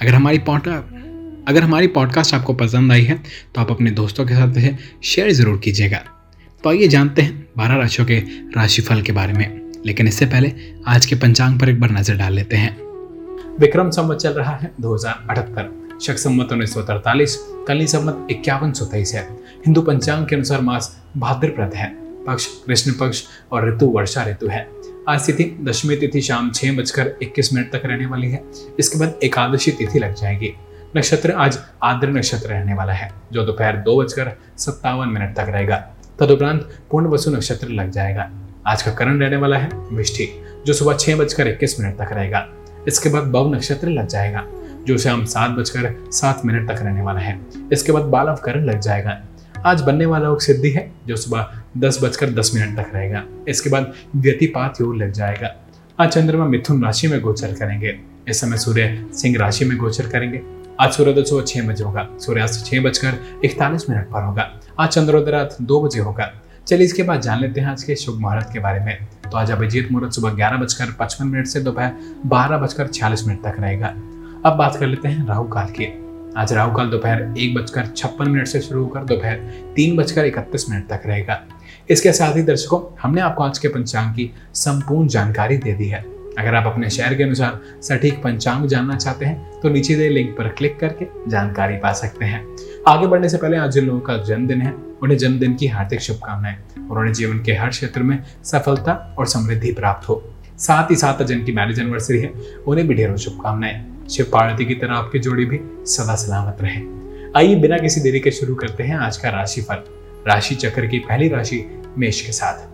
अगर हमारी पॉडकास्ट अगर हमारी पॉडकास्ट आपको पसंद आई है तो आप अपने दोस्तों के साथ इसे शेयर ज़रूर कीजिएगा। तो आइए जानते हैं बारह राशियों के राशिफल के बारे में। लेकिन इससे पहले आज के पंचांग पर एक बार नज़र डाल लेते हैं। विक्रम संवत चल रहा है दो हज़ार अठहत्तर। शक संवत उन्नीस सौ तरतालीस, कली संवत इक्यावन सौ तेईस है। हिंदू पंचांग के अनुसार मास भाद्रप्रद है। पक्ष कृष्ण पक्ष और ऋतु वर्षा ऋतु है। आज तिथि दशमी तिथि शाम छह बजकर इक्कीस मिनट तक रहने वाली है। इसके बाद एकादशी तिथि लग जाएगी। नक्षत्र आज आद्र नक्षत्र रहने वाला है, जो दोपहर दो बजकर सत्तावन मिनट तक रहेगा। तदुपरांत पूर्ण वसु नक्षत्र लग जाएगा। आज का करण रहने वाला है विष्ठि जो सुबह छह बजकर इक्कीस मिनट तक रहेगा। इसके बाद बव नक्षत्र लग जाएगा, जो शाम सात बजकर सात मिनट तक रहने वाला है। इसके बाद बालव करण लग जाएगा। आज बनने वाला सिद्धि है, जो सुबह दस बजकर दस मिनट तक रहेगा। इसके बाद व्यतिपात योग लग जाएगा। आज चंद्रमा मिथुन राशि में गोचर करेंगे। इस समय सूर्य सिंह राशि में गोचर करेंगे। आज सूर्योदय सुबह छह बजे होगा। सूर्यास्त छह बजकर इकतालीस मिनट पर होगा। आज चंद्रोदय रात दो बजे होगा। चलिए इसके बाद जान लेते हैं आज के शुभ मुहूर्त के बारे में। तो आज अभिजीत मुहूर्त सुबह ग्यारह बजकर पचपन मिनट से दोपहर बारह बजकर छियालीस मिनट तक रहेगा। अब बात कर लेते हैं राहु काल की। आज राहु काल दोपहर एक बजकर छप्पन मिनट से शुरू होकर दोपहर तीन बजकर इकतीस मिनट तक रहेगा। इसके साथ ही दर्शकों, हमने आपको आज के पंचांग की संपूर्ण जानकारी दे दी है। अगर आप अपने शहर के अनुसार सटीक पंचांग जानना चाहते हैं तो नीचे दे लिंक पर क्लिक करके जानकारी पा सकते हैं। आगे बढ़ने से पहले आज जिन लोगों का जन्मदिन है, उन्हें जन्मदिन की हार्दिक शुभकामनाएँ। और उन्हें जीवन के हर क्षेत्र में सफलता और समृद्धि प्राप्त हो। साथ ही साथ जिनकी मैरिज एनिवर्सरी है, उन्हें भी ढेरों शुभकामनाएँ। शिव पार्वती की तरह आपकी जोड़ी भी सदा सलामत रहे। आइए बिना किसी देरी के शुरू करते हैं आज का राशिफल। राशि चक्र की पहली राशि मेष के साथ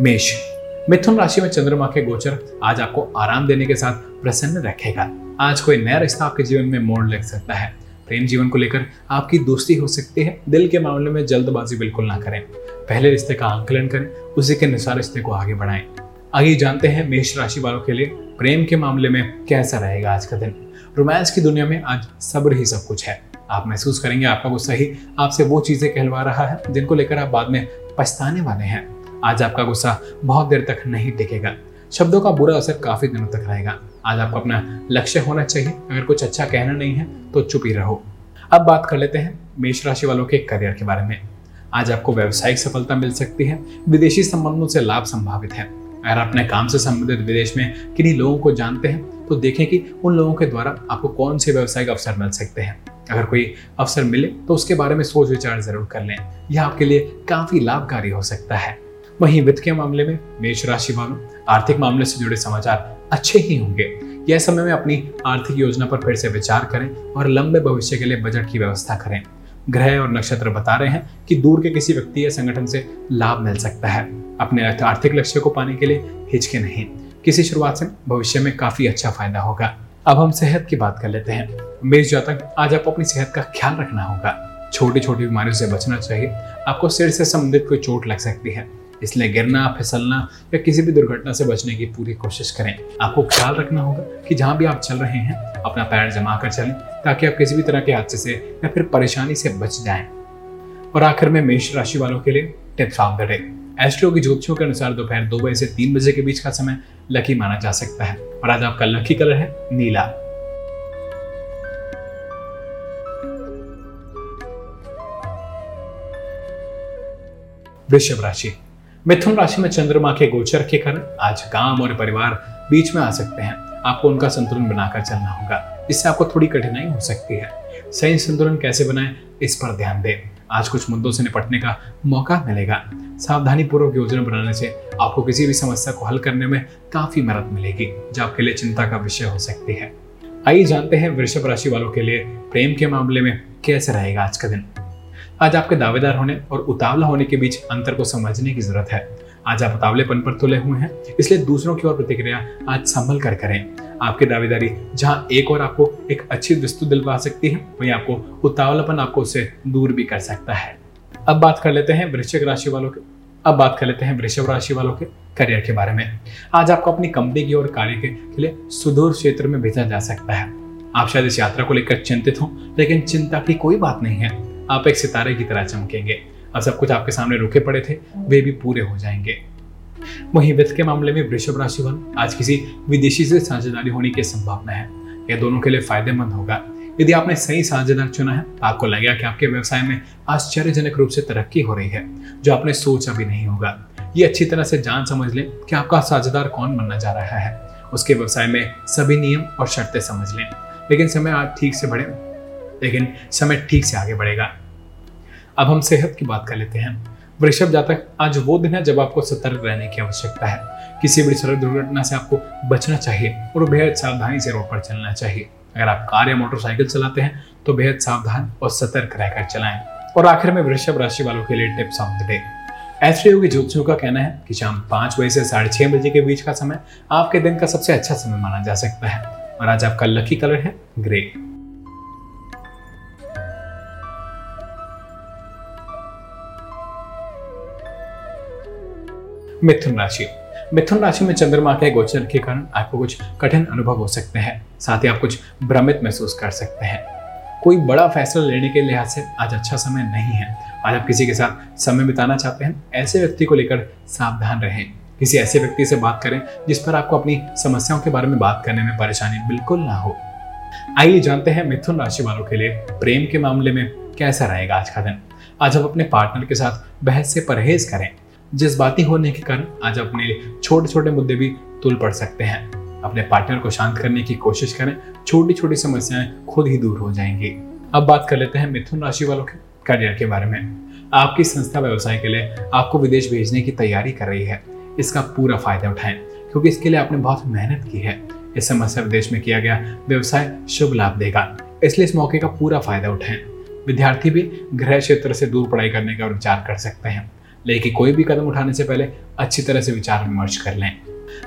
मेष मिथुन राशि में चंद्रमा के गोचर आज आपको आराम देने के साथ प्रसन्न रखेगा। आज कोई नया रिश्ता आपके जीवन में मोड़ लग सकता है। प्रेम जीवन को लेकर आपकी दोस्ती हो सकती है। दिल के मामले में जल्दबाजी बिल्कुल ना करें। पहले रिश्ते का आंकलन करें। उसी के अनुसार रिश्ते को आगे बढ़ाएँ। आगे जानते हैं मेष राशि वालों के लिए प्रेम के मामले में कैसा रहेगा आज का दिन? रोमांस की दुनिया में आज सब्र ही सब कुछ है। आप महसूस करेंगे आपका गुस्सा ही आपसे वो चीज़ें कहलवा रहा है जिनको लेकर आप बाद में पछताने वाले हैं। आज आपका गुस्सा बहुत देर तक नहीं टिकेगा। शब्दों का बुरा असर काफ़ी दिनों तक रहेगा। आज आपको अपना लक्ष्य होना चाहिए। अगर कुछ अच्छा कहना नहीं है तो चुप ही रहो। अब बात कर लेते हैं मेष राशि वालों के करियर के बारे में। आज आपको व्यावसायिक सफलता मिल सकती है। विदेशी संबंधों से लाभ संभावित है। अगर अपने काम से संबंधित विदेश में किन्हीं लोगों को जानते हैं तो देखें कि उन लोगों के द्वारा आपको कौन से व्यावसायिक अवसर मिल सकते हैं। अगर कोई अवसर मिले तो उसके बारे में सोच विचार ज़रूर कर लें। यह आपके लिए काफ़ी लाभकारी हो सकता है। वहीं वित्त के मामले में मेष राशि वालों, आर्थिक मामले से जुड़े समाचार अच्छे ही होंगे। यह समय में अपनी आर्थिक योजना पर फिर से विचार करें और लंबे भविष्य के लिए बजट की व्यवस्था करें। ग्रह और नक्षत्र बता रहे हैं कि दूर के किसी व्यक्ति या संगठन से लाभ मिल सकता है। अपने आर्थिक लक्ष्य को पाने के लिए हिचके नहीं। किसी शुरुआत से भविष्य में काफ़ी अच्छा फ़ायदा होगा। अब हम सेहत की बात कर लेते हैं। मेष जातक, आज आपको अपनी सेहत का ख्याल रखना होगा। छोटी छोटी बीमारियों से बचना चाहिए। आपको सिर से संबंधित कोई चोट लग सकती है। इसलिए गिरना, फिसलना या किसी भी दुर्घटना से बचने की पूरी कोशिश करें। आपको ख्याल रखना होगा कि जहाँ भी आप चल रहे हैं, अपना पैर जमा कर चलें, ताकि आप किसी भी तरह के हादसे से या फिर परेशानी से बच जाएँ। और आखिर में मेष राशि वालों के लिए tips of the day astro की ज्योतिषों के अनुसार दोपहर दो बजे से तीन बजे के बीच का समय लकी माना जा सकता है। और आज आपका लकी कलर है नीला। वृषभ राशि। मिथुन राशि में चंद्रमा के गोचर के कारण आज काम और परिवार बीच में आ सकते हैं। आपको उनका संतुलन बनाकर चलना होगा। इससे आपको थोड़ी कठिनाई हो सकती है। सही संतुलन कैसे बनाएँ, इस पर ध्यान दें। आज कुछ मुद्दों से निपटने का मौका मिलेगा। सावधानी पूर्वक योजना बनाने से आपको किसी भी समस्या को हल करने में काफ़ी मदद मिलेगी, जो आपके लिए चिंता का विषय हो सकती है। आइए जानते हैं वृषभ राशि वालों के लिए प्रेम के मामले में कैसे रहेगा आज का दिन। आज आपके दावेदार होने और उतावला होने के बीच अंतर को समझने की ज़रूरत है। आज आप उतावलेपन पर तुले हुए हैं, इसलिए दूसरों की ओर प्रतिक्रिया आज संभल कर करें। आपकी दावेदारी जहाँ एक और आपको एक अच्छी वस्तु दिलवा सकती है, वहीं आपको उतावलापन आपको उससे दूर भी कर सकता है। अब बात कर लेते हैं वृश्चिक राशि वालों के अब बात कर लेते हैं वृषभ राशि वालों के करियर के बारे में। आज आपको अपनी कंपनी की और कार्य के लिए सुदूर क्षेत्र में भेजा जा सकता है। आप शायद इस यात्रा को लेकर चिंतित हो, लेकिन चिंता की कोई बात नहीं है। आप एक सितारे की तरह चमकेंगे। अब सब कुछ आपके सामने रुके पड़े थे, वे भी पूरे हो जाएँगे। वहीं वित्त के मामले में वृषभ राशि वालों आज किसी विदेशी से साझेदारी होने की संभावना है। यह दोनों के लिए फ़ायदेमंद होगा। यदि आपने सही साझेदार चुना है तो आपको लगेगा कि आपके व्यवसाय में आश्चर्यजनक रूप से तरक्की हो रही है, जो आपने सोचा भी नहीं होगा। ये अच्छी तरह से जान समझ लें कि आपका साझेदार कौन बनना जा रहा है। उसके व्यवसाय में सभी नियम और शर्तें समझ लें। लेकिन समय आज ठीक से बढ़े। लेकिन समय ठीक से आगे बढ़ेगा। अब हम सेहत की बात कर लेते हैं। वृषभ जातक, आज वो दिन है जब आपको सतर्क रहने की आवश्यकता है। किसी बड़ी सड़क दुर्घटना से आपको बचना चाहिए और बेहद सावधानी से रोड पर चलना चाहिए। अगर आप कार या मोटरसाइकिल चलाते हैं तो बेहद सावधान और सतर्क रहकर चलाएँ। और आखिर में वृषभ राशि वालों के लिए टिप्स ऑफ़ द डे। ऐसे योगी ज्योतिषियों का कहना है कि शाम पाँच बजे से साढ़े छह बजे के बीच का समय आपके दिन का सबसे अच्छा समय माना जा सकता है। और आज आपका लकी कलर है ग्रे मिथुन राशि। मिथुन राशि में चंद्रमा के गोचर के कारण आपको कुछ कठिन अनुभव हो सकते हैं, साथ ही आप कुछ भ्रमित महसूस कर सकते हैं। कोई बड़ा फैसला लेने के लिहाज से आज अच्छा समय नहीं है। आज आप किसी के साथ समय बिताना चाहते हैं, ऐसे व्यक्ति को लेकर सावधान रहें। किसी ऐसे व्यक्ति से बात करें, जिस पर आपको अपनी समस्याओं के बारे में बात करने में परेशानी बिल्कुल ना हो। आइए जानते हैं मिथुन राशि वालों के लिए प्रेम के मामले में कैसा रहेगा आज का दिन। आज आप अपने पार्टनर के साथ बहस से परहेज करें। जज्बाती होने के कारण आज अपने छोटे छोटे मुद्दे भी तुल पड़ सकते हैं। अपने पार्टनर को शांत करने की कोशिश करें। छोटी छोटी समस्याएँ खुद ही दूर हो जाएँगी। अब बात कर लेते हैं मिथुन राशि वालों के करियर के बारे में। आपकी संस्था व्यवसाय के लिए आपको विदेश भेजने की तैयारी कर रही है। इसका पूरा फ़ायदा उठाएँ, क्योंकि इसके लिए आपने बहुत मेहनत की है। इस समस्या विदेश में किया गया व्यवसाय शुभ लाभ देगा। इसलिए इस मौके का पूरा फ़ायदा उठाएँ। विद्यार्थी भी गृह क्षेत्र से दूर पढ़ाई करने का विचार कर सकते हैं। लेकिन कोई भी कदम उठाने से पहले अच्छी तरह से विचार विमर्श कर लें।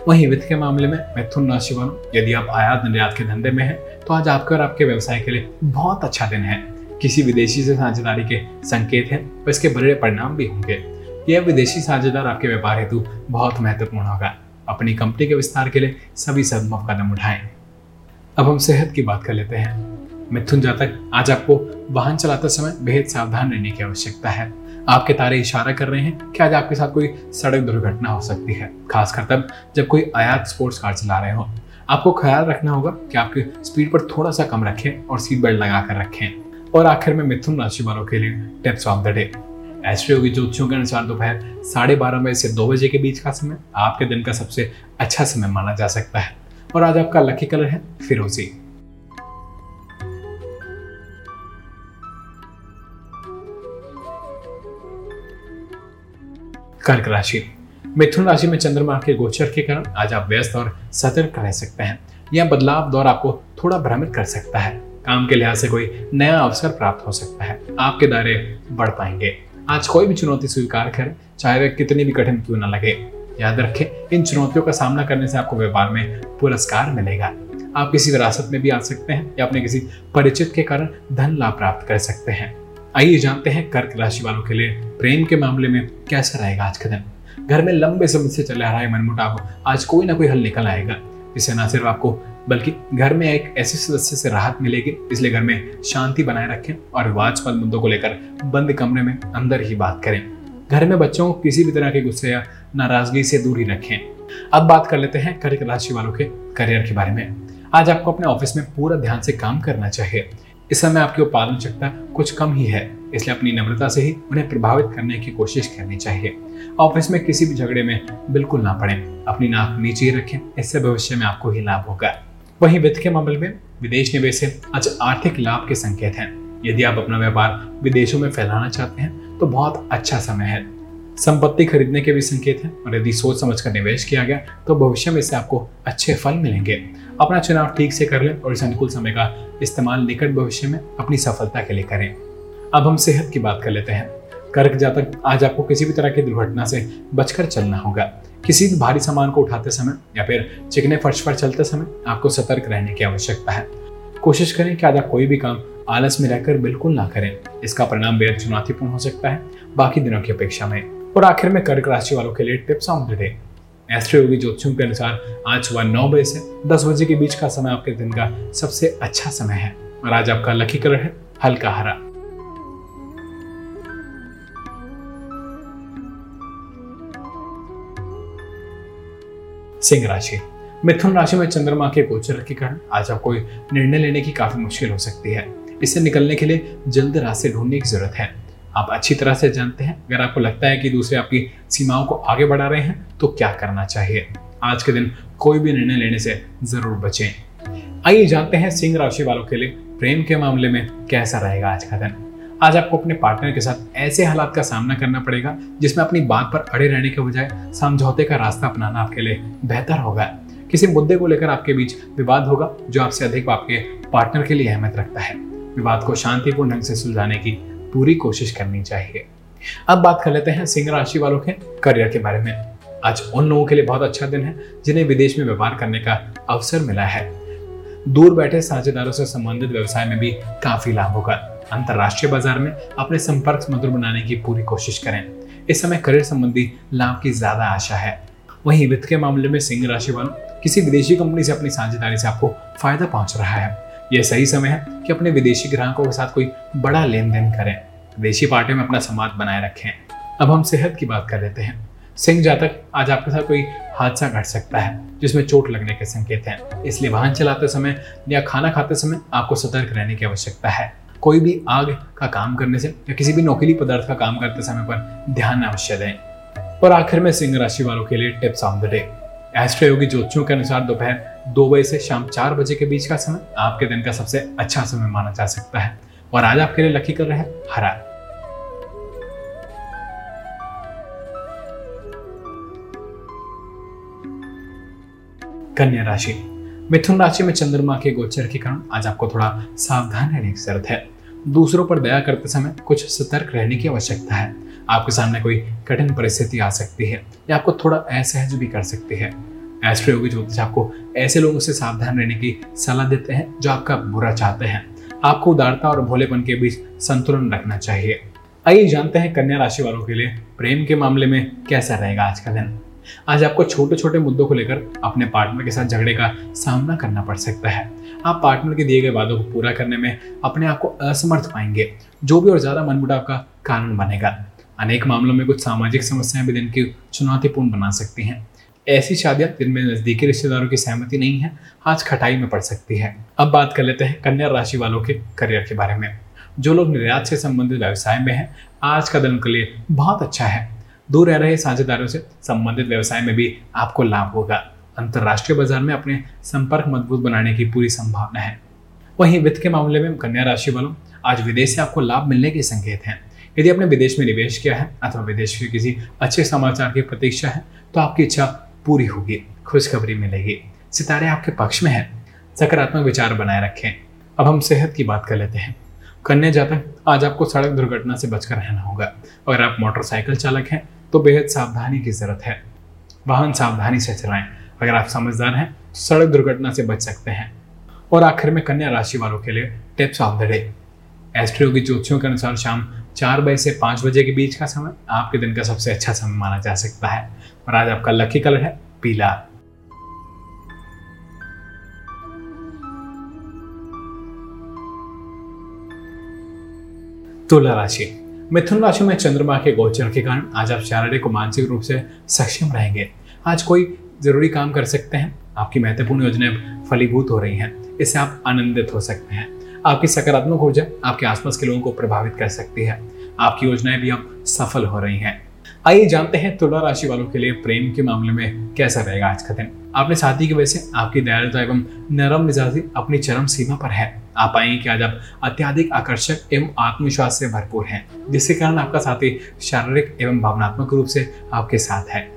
वहीं वित्त के मामले में मिथुन राशि वालों यदि आप आयात निर्यात के धंधे में हैं तो आज आपके और आपके व्यवसाय के लिए बहुत अच्छा दिन है। किसी विदेशी से साझेदारी के संकेत है और इसके बड़े परिणाम भी होंगे। यह विदेशी साझेदार आपके व्यापार हेतु बहुत महत्वपूर्ण होगा। अपनी कंपनी के विस्तार के लिए सभी संभव कदम उठाएँ। अब हम सेहत की बात कर लेते हैं। मिथुन जातक आज आपको वाहन चलाते समय बेहद सावधान रहने की आवश्यकता है। आपके तारे इशारा कर रहे हैं कि आज आपके साथ कोई सड़क दुर्घटना हो सकती है। खासकर तब जब कोई आयात स्पोर्ट्स कार चला रहे हो। आपको ख्याल रखना होगा कि आपकी स्पीड पर थोड़ा सा कम रखें और सीट बेल्ट लगा कर रखें। और आखिर में मिथुन राशि वालों के लिए टिप्स ऑफ़ द डे। ऐसे होगी ज्योतिषियों के अनुसार दोपहर साढ़े बारह बजे से दो बजे के बीच का समय आपके दिन का सबसे अच्छा समय माना जा सकता है। और आज आपका लकी कलर है फिरोजी। कर्क राशि। मिथुन राशि में चंद्रमा के गोचर के कारण आज आप व्यस्त और सतर्क रह सकते हैं। यह बदलाव दौर आपको थोड़ा भ्रमित कर सकता है। काम के लिहाज से कोई नया अवसर प्राप्त हो सकता है। आपके दायरे बढ़ पाएँगे। आज कोई भी चुनौती स्वीकार करें, चाहे वह कितनी भी कठिन क्यों न लगे। याद रखें, इन चुनौतियों का सामना करने से आपको व्यापार में पुरस्कार मिलेगा। आप किसी विरासत में भी आ सकते हैं या अपने किसी परिचित के कारण धन लाभ प्राप्त कर सकते हैं। आइए जानते हैं कर्क राशि वालों के लिए प्रेम के मामले में कैसा रहेगा आज का दिन। घर में लंबे समय से चला रहा है मनमुटाव आज कोई ना कोई हल निकल आएगा। इससे न सिर्फ़ आपको, बल्कि घर में एक ऐसे सदस्य से राहत मिलेगी, इसलिए घर में शांति बनाए रखें और विवादस्पद मुद्दों को लेकर बंद कमरे में अंदर ही बात करें। घर में बच्चों को किसी भी तरह के गुस्से या नाराज़गी से दूर रखें। अब बात कर लेते हैं कर्क राशि वालों के करियर के बारे में। आज आपको अपने ऑफ़िस में पूरा ध्यान से काम करना चाहिए। इस समय आपकी उत्पादन क्षमता कुछ कम ही है, इसलिए अपनी नम्रता से ही उन्हें प्रभावित करने की कोशिश करनी चाहिए। ऑफ़िस में किसी भी झगड़े में बिल्कुल ना पड़े, अपनी नाक नीचे ही रखें, इससे भविष्य में आपको ही लाभ होगा। वहीं वित्त के मामले में विदेश निवेश से आज आर्थिक लाभ के संकेत हैं। यदि आप अपना व्यापार विदेशों में फैलाना चाहते हैं तो बहुत अच्छा समय है। संपत्ति खरीदने के भी संकेत हैं और यदि सोच समझ कर निवेश किया गया तो भविष्य में इससे आपको अच्छे फल मिलेंगे। अपना चुनाव ठीक से कर लें और इस अनुकूल समय का इस्तेमाल निकट भविष्य में अपनी सफलता के लिए करें। अब हम सेहत की बात कर लेते हैं। कर्क जातक, आज आपको किसी भी तरह की दुर्घटना से बचकर चलना होगा। किसी भी भारी सामान को उठाते समय या फिर चिकने फर्श पर चलते समय आपको सतर्क रहने की आवश्यकता है। कोशिश करें कि आज आप कोई भी काम आलस में रहकर बिल्कुल ना करें। इसका परिणाम बेहद चुनौतीपूर्ण हो सकता है बाकी दिनों की अपेक्षा में। और आखिर में कर्क राशि वालों के लिए tips on the day. AstroYogi ज्योतिषों के अनुसार, आज सुबह नौ बजे से दस बजे के बीच का समय आपके दिन का सबसे अच्छा समय है। और आज आपका लकी कलर है, हल्का हरा। सिंह राशि। मिथुन राशि में चंद्रमा के गोचर के कारण आज आपको निर्णय लेने की काफ़ी मुश्किल हो सकती है। इससे निकलने के लिए जल्द रास्ते ढूँढने की ज़रूरत है। आप अच्छी तरह से जानते हैं। अगर आपको लगता है कि दूसरे आपकी सीमाओं को आगे बढ़ा रहे हैं तो क्या करना चाहिए? आज के दिन कोई भी निर्णय लेने से ज़रूर बचें। आइए जानते हैं सिंह राशि वालों के लिए प्रेम के मामले में कैसा रहेगा आज का दिन। आज आपको अपने पार्टनर के साथ ऐसे हालात का सामना करना पड़ेगा, जिसमें अपनी बात पर अड़े रहने के बजाय समझौते का रास्ता अपनाना आपके लिए बेहतर होगा। किसी मुद्दे को लेकर आपके बीच विवाद होगा, जो आपसे अधिक आपके पार्टनर के लिए अहमियत रखता है। विवाद को शांतिपूर्ण ढंग से सुलझाने की पूरी कोशिश करनी चाहिए। अब बात कर लेते हैं सिंह राशि वालों के करियर के बारे में। आज उन लोगों के लिए बहुत अच्छा दिन है, जिन्हें विदेश में व्यापार करने का अवसर मिला है। दूर बैठे साझेदारों से संबंधित व्यवसाय में भी काफ़ी लाभ होगा। अंतरराष्ट्रीय बाज़ार में अपने संपर्क मधुर बनाने की पूरी कोशिश करें। इस समय करियर संबंधी लाभ की ज़्यादा आशा है। वहीं वित्त के मामले में सिंह राशि वालों किसी विदेशी कंपनी से अपनी साझेदारी से आपको फ़ायदा पहुँच रहा है। यह सही समय है कि अपने विदेशी ग्राहकों के साथ कोई बड़ा लेन देन करें। विदेशी पार्टी में अपना समाज बनाए रखें। अब हम सेहत की बात कर लेते हैं। सिंह जातक आज आपके साथ कोई हादसा घट सकता है, जिसमें चोट लगने के संकेत हैं। इसलिए वाहन चलाते समय या खाना खाते समय आपको सतर्क रहने की आवश्यकता है। कोई भी आग का काम करने से या किसी भी नौकीली पदार्थ का काम करते समय पर ध्यान अवश्य दें। और आखिर में सिंह राशि वालों के लिए tips of the day. AstroYogi ज्योतिषियों के अनुसार दोपहर दो बजे से शाम चार बजे के बीच का समय आपके दिन का सबसे अच्छा समय माना जा सकता है। और आज आपके लिए लकी कर रहे हैं हरा। कन्या राशि। मिथुन राशि में चंद्रमा के गोचर के कारण आज आपको थोड़ा सावधान रहने की ज़रूरत है। दूसरों पर दया करते समय कुछ सतर्क रहने की आवश्यकता है। आपके सामने कोई कठिन परिस्थिति आ सकती है या आपको थोड़ा असहज भी कर सकती है। एस्ट्रो योगी ज्योतिष आपको ऐसे लोगों से सावधान रहने की सलाह देते हैं जो आपका बुरा चाहते हैं। आपको उदारता और भोलेपन के बीच संतुलन रखना चाहिए। आइए जानते हैं कन्या राशि वालों के लिए प्रेम के मामले में कैसा रहेगा आज का दिन। आज आपको छोटे छोटे मुद्दों को लेकर अपने पार्टनर के साथ झगड़े का सामना करना पड़ सकता है। आप पार्टनर के दिए गए वादों को पूरा करने में अपने आप को असमर्थ पाएँगे। जो भी और ज़्यादा मनमुटाव का कारण बनेगा। अनेक मामलों में कुछ सामाजिक समस्याएँ भी दिन की चुनौतीपूर्ण बना सकती हैं। ऐसी शादियाँ जिनमें नजदीकी रिश्तेदारों की सहमति नहीं है, आज खटाई में पड़ सकती है। अब बात कर लेते हैं कन्या राशि वालों के करियर के बारे में। जो लोग निर्यात से संबंधित व्यवसाय में हैं, आज का दिन उनके लिए बहुत अच्छा है। दूर रह रहे साझेदारों से संबंधित व्यवसाय में भी आपको लाभ होगा। अंतरराष्ट्रीय बाज़ार में अपने संपर्क मज़बूत बनाने की पूरी संभावना है। वहीं वित्त के मामले में कन्या राशि वालों, आज विदेश से आपको लाभ मिलने के संकेत हैं। यदि आपने विदेश में निवेश किया है अथवा विदेश के किसी अच्छे समाचार की प्रतीक्षा है तो आपकी इच्छा पूरी होगी, खुशखबरी मिलेगी। सितारे आपके पक्ष में है, सकारात्मक विचार बनाए रखें। अब हम सेहत की बात कर लेते हैं। कन्या जातक आज आपको सड़क दुर्घटना से बचकर रहना होगा। अगर आप मोटरसाइकिल चालक हैं तो बेहद सावधानी की ज़रूरत है। वाहन सावधानी से चलाएँ। अगर आप समझदार हैं तो सड़क दुर्घटना से बच सकते हैं। और आखिर में कन्या राशि वालों के लिए tips of the day. Astro की ज्योतिषियों के अनुसार शाम चार बजे से पाँच बजे के बीच का समय आपके दिन का सबसे अच्छा समय माना जा सकता है। और आज आपका लकी कलर है पीला। तुला राशि। मिथुन राशि में चंद्रमा के गोचर के कारण आज आप शारीरिक और मानसिक रूप से सक्षम रहेंगे। आज कोई ज़रूरी काम कर सकते हैं। आपकी महत्वपूर्ण योजनाएँ फलीभूत हो रही हैं। इससे आप आनंदित हो सकते हैं। आपकी सकारात्मक ऊर्जा आपके आसपास के लोगों को प्रभावित कर सकती है। आपकी योजनाएँ भी अब सफल हो रही हैं। आइए जानते हैं तुला राशि वालों के लिए प्रेम के मामले में कैसा रहेगा आज का दिन। अपने साथी की वजह से आपकी दयालुता एवं नरम मिजाजी अपनी चरम सीमा पर है। आप पाएँगे कि आज आप अत्याधिक आकर्षक एवं आत्मविश्वास से भरपूर हैं, जिसके कारण आपका साथी शारीरिक एवं भावनात्मक रूप से आपके साथ है।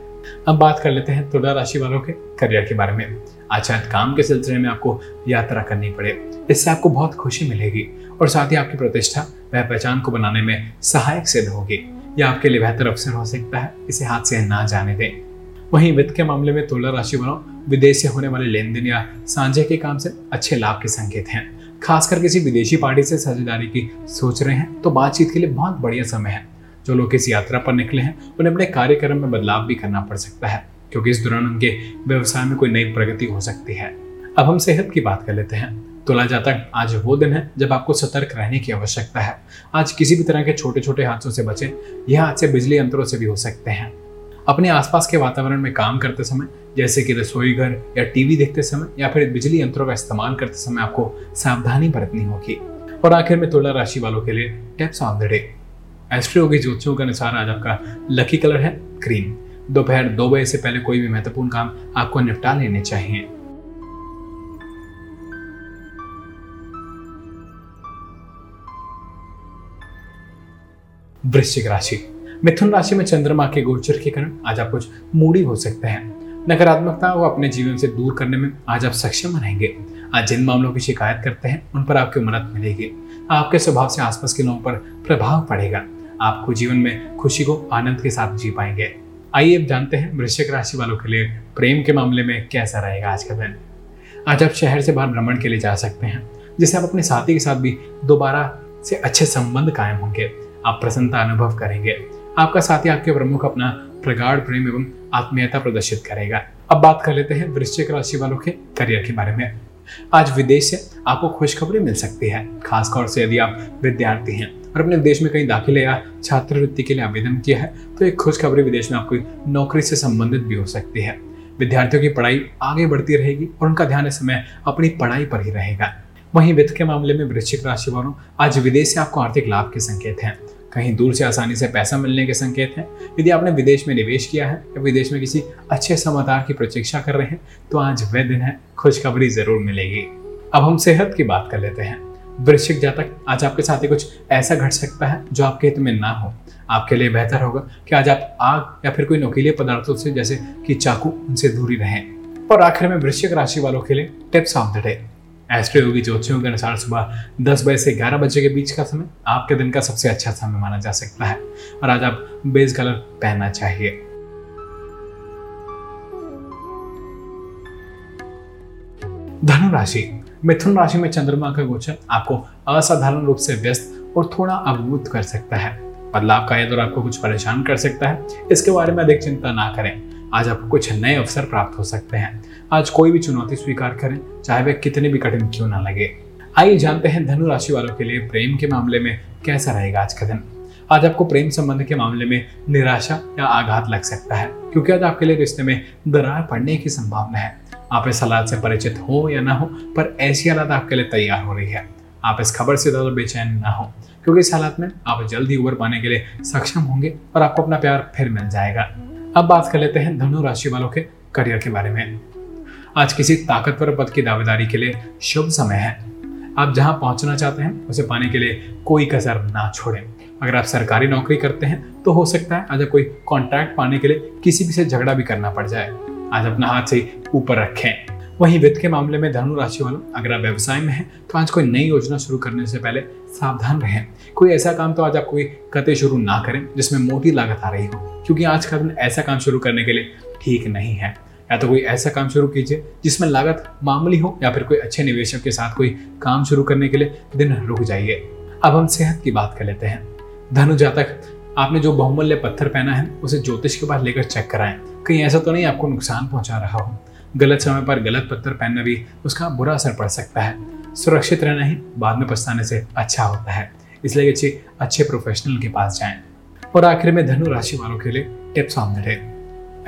अब बात कर लेते हैं तुला राशि वालों के करियर के बारे में। आज शायद काम के सिलसिले में आपको यात्रा करनी पड़े। इससे आपको बहुत खुशी मिलेगी और साथ ही आपकी प्रतिष्ठा, वह पहचान को बनाने में सहायक सिद्ध होगी। यह आपके लिए बेहतर अवसर हो सकता है, इसे हाथ से ना जाने दें। वहीं वित्त के मामले में तुला राशि वालों, विदेश से होने वाले लेन देन या सांझे के काम से अच्छे लाभ के संकेत हैं। खासकर किसी विदेशी पार्टी से साझेदारी की सोच रहे हैं तो बातचीत के लिए बहुत बढ़िया समय है। जो लोग इस यात्रा पर निकले हैं, उन्हें अपने कार्यक्रम में बदलाव भी करना पड़ सकता है। क्योंकि इस दौरान उनके व्यवसाय में कोई नई प्रगति हो सकती है। अब हम सेहत की बात कर लेते हैं। तुला जातक आज वो दिन है जब आपको सतर्क रहने की आवश्यकता है। आज किसी भी तरह के छोटे छोटे हादसों से बचें। यह हादसे बिजली यंत्रों से भी हो सकते हैं। अपने आसपास के वातावरण में काम करते समय, जैसे कि रसोई घर या टीवी देखते समय या फिर बिजली यंत्रों का इस्तेमाल करते समय आपको सावधानी बरतनी होगी। और आखिर में तुला राशि वालों के लिए tips of the day. Astro की ज्योतिषों के अनुसार आज आपका लकी कलर है, ग्रीन। दोपहर दो बजे से पहले कोई भी महत्वपूर्ण काम आपको निपटा लेने चाहिए। वृश्चिक राशि। मिथुन राशि में चंद्रमा के गोचर के कारण आज आप कुछ मूडी हो सकते हैं। नकारात्मकता को अपने जीवन से दूर करने में आज आप सक्षम रहेंगे। आज जिन मामलों की शिकायत करते हैं, उन पर आपकी मदद मिलेगी। आपके स्वभाव से आसपास के लोगों पर प्रभाव पड़ेगा। आपको जीवन में खुशी को आनंद के साथ जी पाएँगे। आइए अब जानते हैं वृश्चिक राशि वालों के लिए प्रेम के मामले में कैसा रहेगा आज का दिन। आज आप शहर से बाहर भ्रमण के लिए जा सकते हैं, जिससे आप अपने साथी के साथ भी दोबारा से अच्छे संबंध कायम होंगे। आप प्रसन्नता अनुभव करेंगे। आपका साथी आपके प्रमुख अपना प्रगाढ़ प्रेम एवं आत्मीयता प्रदर्शित करेगा। अब बात कर लेते हैं वृश्चिक राशि वालों के करियर के बारे में। आज विदेश से आपको खुशखबरी मिल सकती है, खासतौर से यदि आप विद्यार्थी हैं। और अपने देश में कहीं दाखिले या छात्रवृत्ति के लिए आवेदन किया है तो एक खुशखबरी विदेश में आपको नौकरी से संबंधित भी हो सकती है। विद्यार्थियों की पढ़ाई आगे बढ़ती रहेगी और उनका ध्यान इस समय अपनी पढ़ाई पर ही रहेगा। वहीं वित्त के मामले में वृश्चिक राशि वालों आज विदेश से आपको आर्थिक लाभ के संकेत हैं। कहीं दूर से आसानी से पैसा मिलने के संकेत हैं। यदि आपने विदेश में निवेश किया है, या विदेश में किसी अच्छे समाचार की प्रतीक्षा कर रहे हैं तो आज वह दिन है, खुशखबरी ज़रूर मिलेगी। अब हम सेहत की बात कर लेते हैं। वृश्चिक जातक, आज आपके साथ ही कुछ ऐसा घट सकता है जो आपके हित में ना हो। आपके लिए बेहतर होगा कि आज आप आग या फिर कोई नोकीले पदार्थों से, जैसे कि चाकू, उनसे दूरी रहें। और आखिर में वृश्चिक राशि वालों के लिए tips of the. Day AstroYogi ज्योतिषियों के अनुसार सुबह 10 बजे से 11 बजे के बीच का समय आपके दिन का सबसे अच्छा समय माना जा सकता है। और आज आप बेस कलर पहनना चाहिए। धनु राशि। मिथुन राशि में चंद्रमा का गोचर आपको असाधारण रूप से व्यस्त और थोड़ा अवभूत कर सकता है। बदलाव का यह दौर आपको कुछ परेशान कर सकता है। इसके बारे में अधिक चिंता ना करें। आज आपको कुछ नए अवसर प्राप्त हो सकते हैं। आज कोई भी चुनौती स्वीकार करें, चाहे वह कितनी भी कठिन क्यों ना लगे। आइए जानते हैं धनु राशि वालों के लिए प्रेम के मामले में कैसा रहेगा आज का दिन। आज आपको प्रेम संबंध के मामले में निराशा या आघात लग सकता है, क्योंकि आज आपके लिए रिश्ते में दरार पड़ने की संभावना है। आप इस हालात से परिचित हो या ना हो, पर ऐसी हालात आपके लिए तैयार हो रही है। आप इस खबर से ज़्यादा बेचैन ना हो, क्योंकि इस हालात में आप जल्दी उबर पाने के लिए सक्षम होंगे और आपको अपना प्यार फिर मिल जाएगा। अब बात कर लेते हैं धनु राशि वालों के करियर के बारे में। आज किसी ताकतवर पद की दावेदारी के लिए शुभ समय है। आप जहाँ पहुँचना चाहते हैं, उसे पाने के लिए कोई कसर ना छोड़ें। अगर आप सरकारी नौकरी करते हैं तो हो सकता है आज कोई कॉन्ट्रैक्ट पाने के लिए किसी भी से झगड़ा भी करना पड़ जाए। आज अपना हाथ से ऊपर रखें। वहीं वित्त के मामले में धनु राशि वालों, अगर आप व्यवसाय में हैं तो आज कोई नई योजना शुरू करने से पहले सावधान रहें। कोई ऐसा काम तो आज आप कोई कते शुरू ना करें, जिसमें मोटी लागत आ रही हो, क्योंकि आज का दिन ऐसा काम शुरू करने के लिए ठीक नहीं है। या तो कोई ऐसा काम शुरू कीजिए, जिसमें लागत मामूली हो, या फिर कोई अच्छे निवेशक के साथ कोई काम शुरू करने के लिए दिन रुक जाइए। अब हम सेहत की बात कर लेते हैं। धनु जातक, आपने जो बहुमूल्य पत्थर पहना है, उसे ज्योतिष के पास लेकर चेक कराएँ। कहीं ऐसा तो नहीं आपको नुकसान पहुँचा रहा हो। गलत समय पर गलत पत्थर पहनना भी उसका बुरा असर पड़ सकता है। सुरक्षित रहना ही बाद में पछताने से अच्छा होता है। इसलिए अच्छे अच्छे प्रोफेशनल के पास जाएँ। और आखिर में धनु राशि वालों के लिए टिप्स ऑन द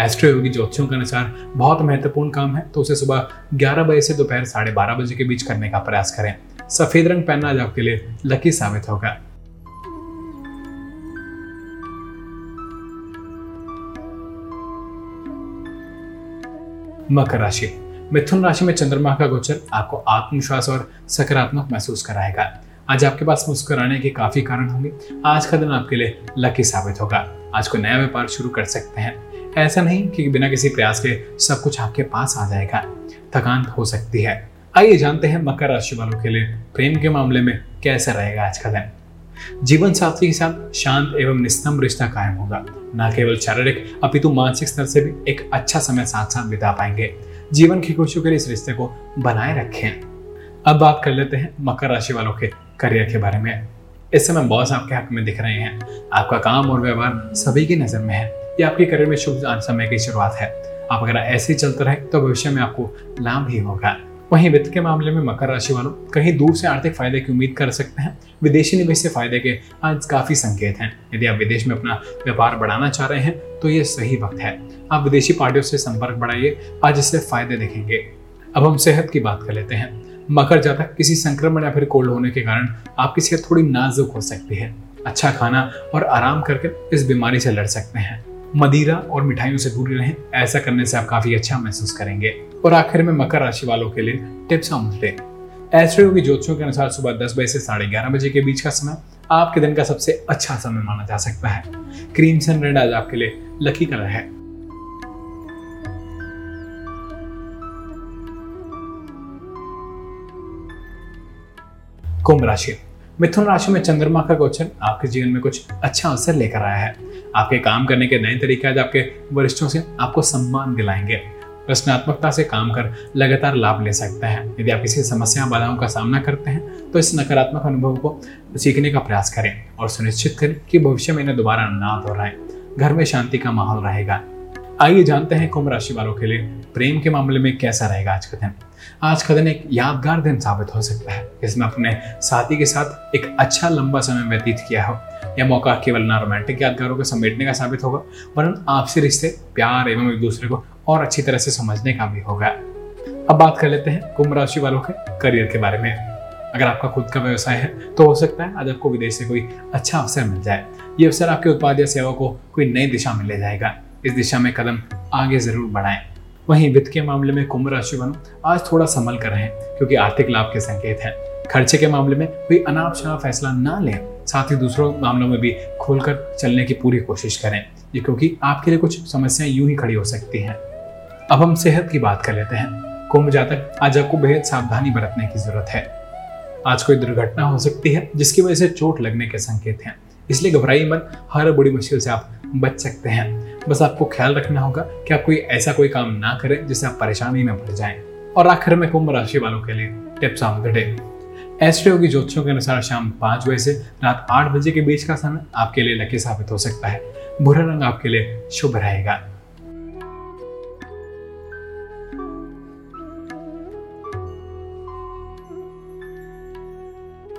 एस्ट्रो योगी ज्योतिषों के अनुसार बहुत महत्वपूर्ण काम है तो उसे सुबह 11 बजे से दोपहर साढ़े बारह बजे के बीच करने का प्रयास करें। सफ़ेद रंग पहनना आज आपके लिए लकी साबित होगा। मकर राशि। मिथुन राशि में चंद्रमा का गोचर आपको आत्मविश्वास और सकारात्मक महसूस कराएगा। आज आपके पास मुस्कुराने के काफ़ी कारण होंगे। आज का दिन आपके लिए लकी साबित होगा। आज कोई नया व्यापार शुरू कर सकते हैं। ऐसा नहीं कि बिना किसी प्रयास के सब कुछ आपके पास आ जाएगा। थकान हो सकती है। आइए जानते हैं मकर राशि वालों के लिए प्रेम के मामले में कैसा रहेगा आज का दिन। जीवन साथी के साथ शांत एवं निस्तंभ रिश्ता कायम होगा। न केवल शारीरिक, अपितु मानसिक स्तर से भी एक अच्छा समय साथ साथ बिता पाएँगे। जीवन की खुशियों के लिए इस रिश्ते को बनाए रखें। अब बात कर लेते हैं मकर राशि वालों के करियर के बारे में। इस समय बॉस आपके हक में दिख रहे हैं। आपका काम और व्यवहार सभी की नज़र में है। ये आपके करियर में शुभ समय की शुरुआत है। आप अगर ऐसे ही चलते रहे तो भविष्य में आपको लाभ ही होगा। वहीं वित्त के मामले में मकर राशि वालों कहीं दूर से आर्थिक फ़ायदे की उम्मीद कर सकते हैं। विदेशी निवेश से फ़ायदे के आज काफ़ी संकेत हैं। यदि आप विदेश में अपना व्यापार बढ़ाना चाह रहे हैं तो ये सही वक्त है। आप विदेशी पार्टियों से संपर्क बढ़ाइए, आज इससे फ़ायदे दिखेंगे। अब हम सेहत की बात कर लेते हैं। मकर जातक किसी संक्रमण या फिर कोल्ड होने के कारण आपकी सेहत थोड़ी नाजुक हो सकती है। अच्छा खाना और आराम करके इस बीमारी से लड़ सकते हैं। मदिरा और मिठाइयों से दूर रहें, ऐसा करने से आप काफ़ी अच्छा महसूस करेंगे। और आखिर में मकर राशि वालों के लिए टिप्स हम उल्टे एस्ट्रो की ज्योतिषों के अनुसार सुबह दस बजे से साढ़े ग्यारह बजे के बीच का समय आपके दिन का सबसे अच्छा समय माना जा सकता है। क्रीम सन रेड आज आपके लिए लकी कलर है। कुंभ राशि। मिथुन राशि में चंद्रमा का गोचर आपके जीवन में कुछ अच्छा अवसर लेकर आया है। आपके काम करने के नए तरीके आज आपके वरिष्ठों से आपको सम्मान दिलाएँगे। रचनात्मकता से काम कर लगातार लाभ ले सकते हैं। यदि आप किसी समस्या बाधाओं का सामना करते हैं तो इस नकारात्मक अनुभव को सीखने का प्रयास करें और सुनिश्चित करें कि भविष्य में इन्हें दोबारा ना दोहराएँ। घर में शांति का माहौल रहेगा। आइए जानते हैं कुंभ राशि वालों के लिए प्रेम के मामले में कैसा रहेगा आज का दिन। आज का दिन एक यादगार दिन साबित हो सकता है इसमें अपने साथी के साथ एक अच्छा लंबा समय व्यतीत किया हो। यह मौका केवल ना रोमांटिक यादगारों को समेटने का साबित होगा, वरन आपसी रिश्ते, प्यार एवं एक दूसरे को और अच्छी तरह से समझने का भी होगा। अब बात कर लेते हैं कुंभ राशि वालों के करियर के बारे में। अगर आपका खुद का व्यवसाय है तो हो सकता है आज आपको विदेश से कोई अच्छा अवसर मिल जाए। ये अवसर आपके उत्पाद या सेवा को कोई नई दिशा में ले जाएगा। इस दिशा में कदम आगे ज़रूर बढ़ाएँ। वहीं वित्त के मामले में कुंभ राशि वालों आज थोड़ा संभल कर रहें, क्योंकि आर्थिक लाभ के संकेत हैं। खर्चे के मामले में कोई अनाप शनाप फैसला ना लें। साथ ही दूसरों मामलों में भी खोलकर चलने की पूरी कोशिश करें। ये क्योंकि आपके लिए कुछ समस्याएँ यूँ ही खड़ी हो सकती हैं। अब हम सेहत की बात कर लेते हैं। कुंभ जातक, आज आपको बेहद सावधानी बरतने की ज़रूरत है। आज कोई दुर्घटना हो सकती है, जिसकी वजह से चोट लगने के संकेत हैं। इसलिए घबराइए मत, हर बड़ी मुश्किल से आप बच सकते हैं। बस आपको ख्याल रखना होगा कि आप कोई ऐसा कोई काम ना करें, जिससे आप परेशानी में पड़ जाएँ। और आखिर में कुंभ राशि वालों के लिए tips of the day astro की ज्योतिषों के अनुसार शाम पाँच बजे से रात आठ बजे के बीच का समय आपके लिए लकी साबित हो सकता है। बुरा रंग आपके लिए शुभ रहेगा।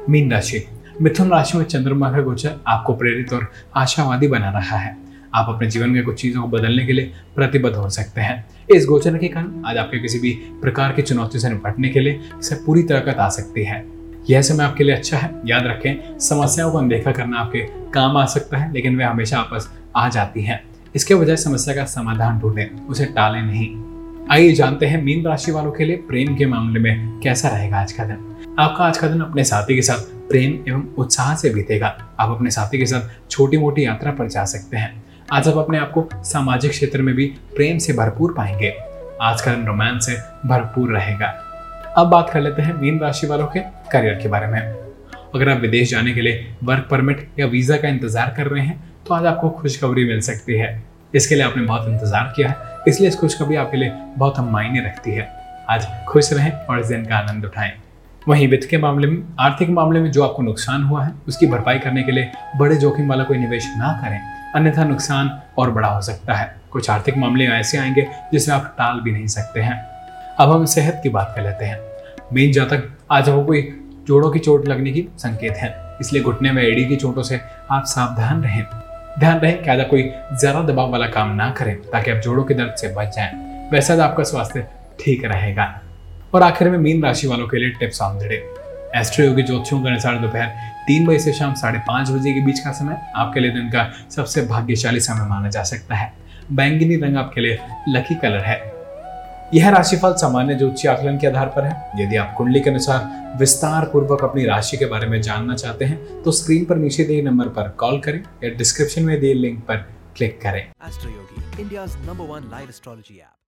मीन राशि। मिथुन राशि में चंद्रमा का गोचर आपको प्रेरित और आशावादी बना रहा है। आप अपने जीवन में कुछ चीज़ों को बदलने के लिए प्रतिबद्ध हो सकते हैं। इस गोचर के कारण आज आपके किसी भी प्रकार की चुनौती से निपटने के लिए इसे पूरी ताकत आ सकती है। यह समय आपके लिए अच्छा है। याद रखें, समस्याओं को अनदेखा करना आपके काम आ सकता है, लेकिन वे हमेशा आपस आ जाती हैं। इसके बजाय समस्या का समाधान ढूंढें, उसे टालें नहीं। आइए जानते हैं मीन राशि वालों के लिए प्रेम के मामले में कैसा रहेगा आज का दिन। आपका आज का दिन अपने साथी के साथ प्रेम एवं उत्साह से बीतेगा। आप अपने साथी के साथ छोटी मोटी यात्रा पर जा सकते हैं। आज आप अपने आप को सामाजिक क्षेत्र में भी प्रेम से भरपूर पाएँगे। आज का दिन रोमांस से भरपूर रहेगा। अब बात कर लेते हैं मीन राशि वालों के करियर के बारे में। अगर आप विदेश जाने के लिए वर्क परमिट या वीज़ा का इंतज़ार कर रहे हैं तो आज आपको खुशखबरी मिल सकती है। इसके लिए आपने बहुत इंतज़ार किया है, इसलिए इस खुशखबरी आपके लिए बहुत मायने रखती है। आज खुश रहें और इस दिन का आनंद उठाएँ। वहीं वित्त के मामले में, आर्थिक मामले में जो आपको नुकसान हुआ है, उसकी भरपाई करने के लिए बड़े जोखिम वाला कोई निवेश ना करें। अन्यथा नुकसान और बड़ा हो सकता है। कुछ आर्थिक मामले ऐसे आएँगे जिसे आप टाल भी नहीं सकते हैं। अब हम सेहत की बात कर लेते हैं। मेन जातक आज आपको कोई जोड़ों की चोट लगने की संकेत है। इसलिए घुटने में एडी की चोटों से आप सावधान रहें। ध्यान रहे कि कोई ज़्यादा दबाव वाला काम ना करें, ताकि आप जोड़ों के दर्द से बच जाएँ। वैसा आपका स्वास्थ्य ठीक रहेगा। और आखिर में मीन राशि वालों के लिए tips on the day AstroYogi ज्योतिषों के अनुसार दोपहर तीन बजे से शाम साढ़े पाँच बजे के बीच का समय आपके लिए दिन का सबसे भाग्यशाली समय माना जा सकता है। बैंगनी रंग आपके लिए लकी कलर है। यह राशिफल सामान्य ज्योतिषी आकलन के आधार पर है। यदि आप कुंडली के अनुसार विस्तार पूर्वक अपनी राशि के बारे में जानना चाहते हैं तो स्क्रीन पर नीचे दिए नंबर पर कॉल करें या डिस्क्रिप्शन में दिए लिंक पर क्लिक करें। Astro Yogi, India's number one live astrology app.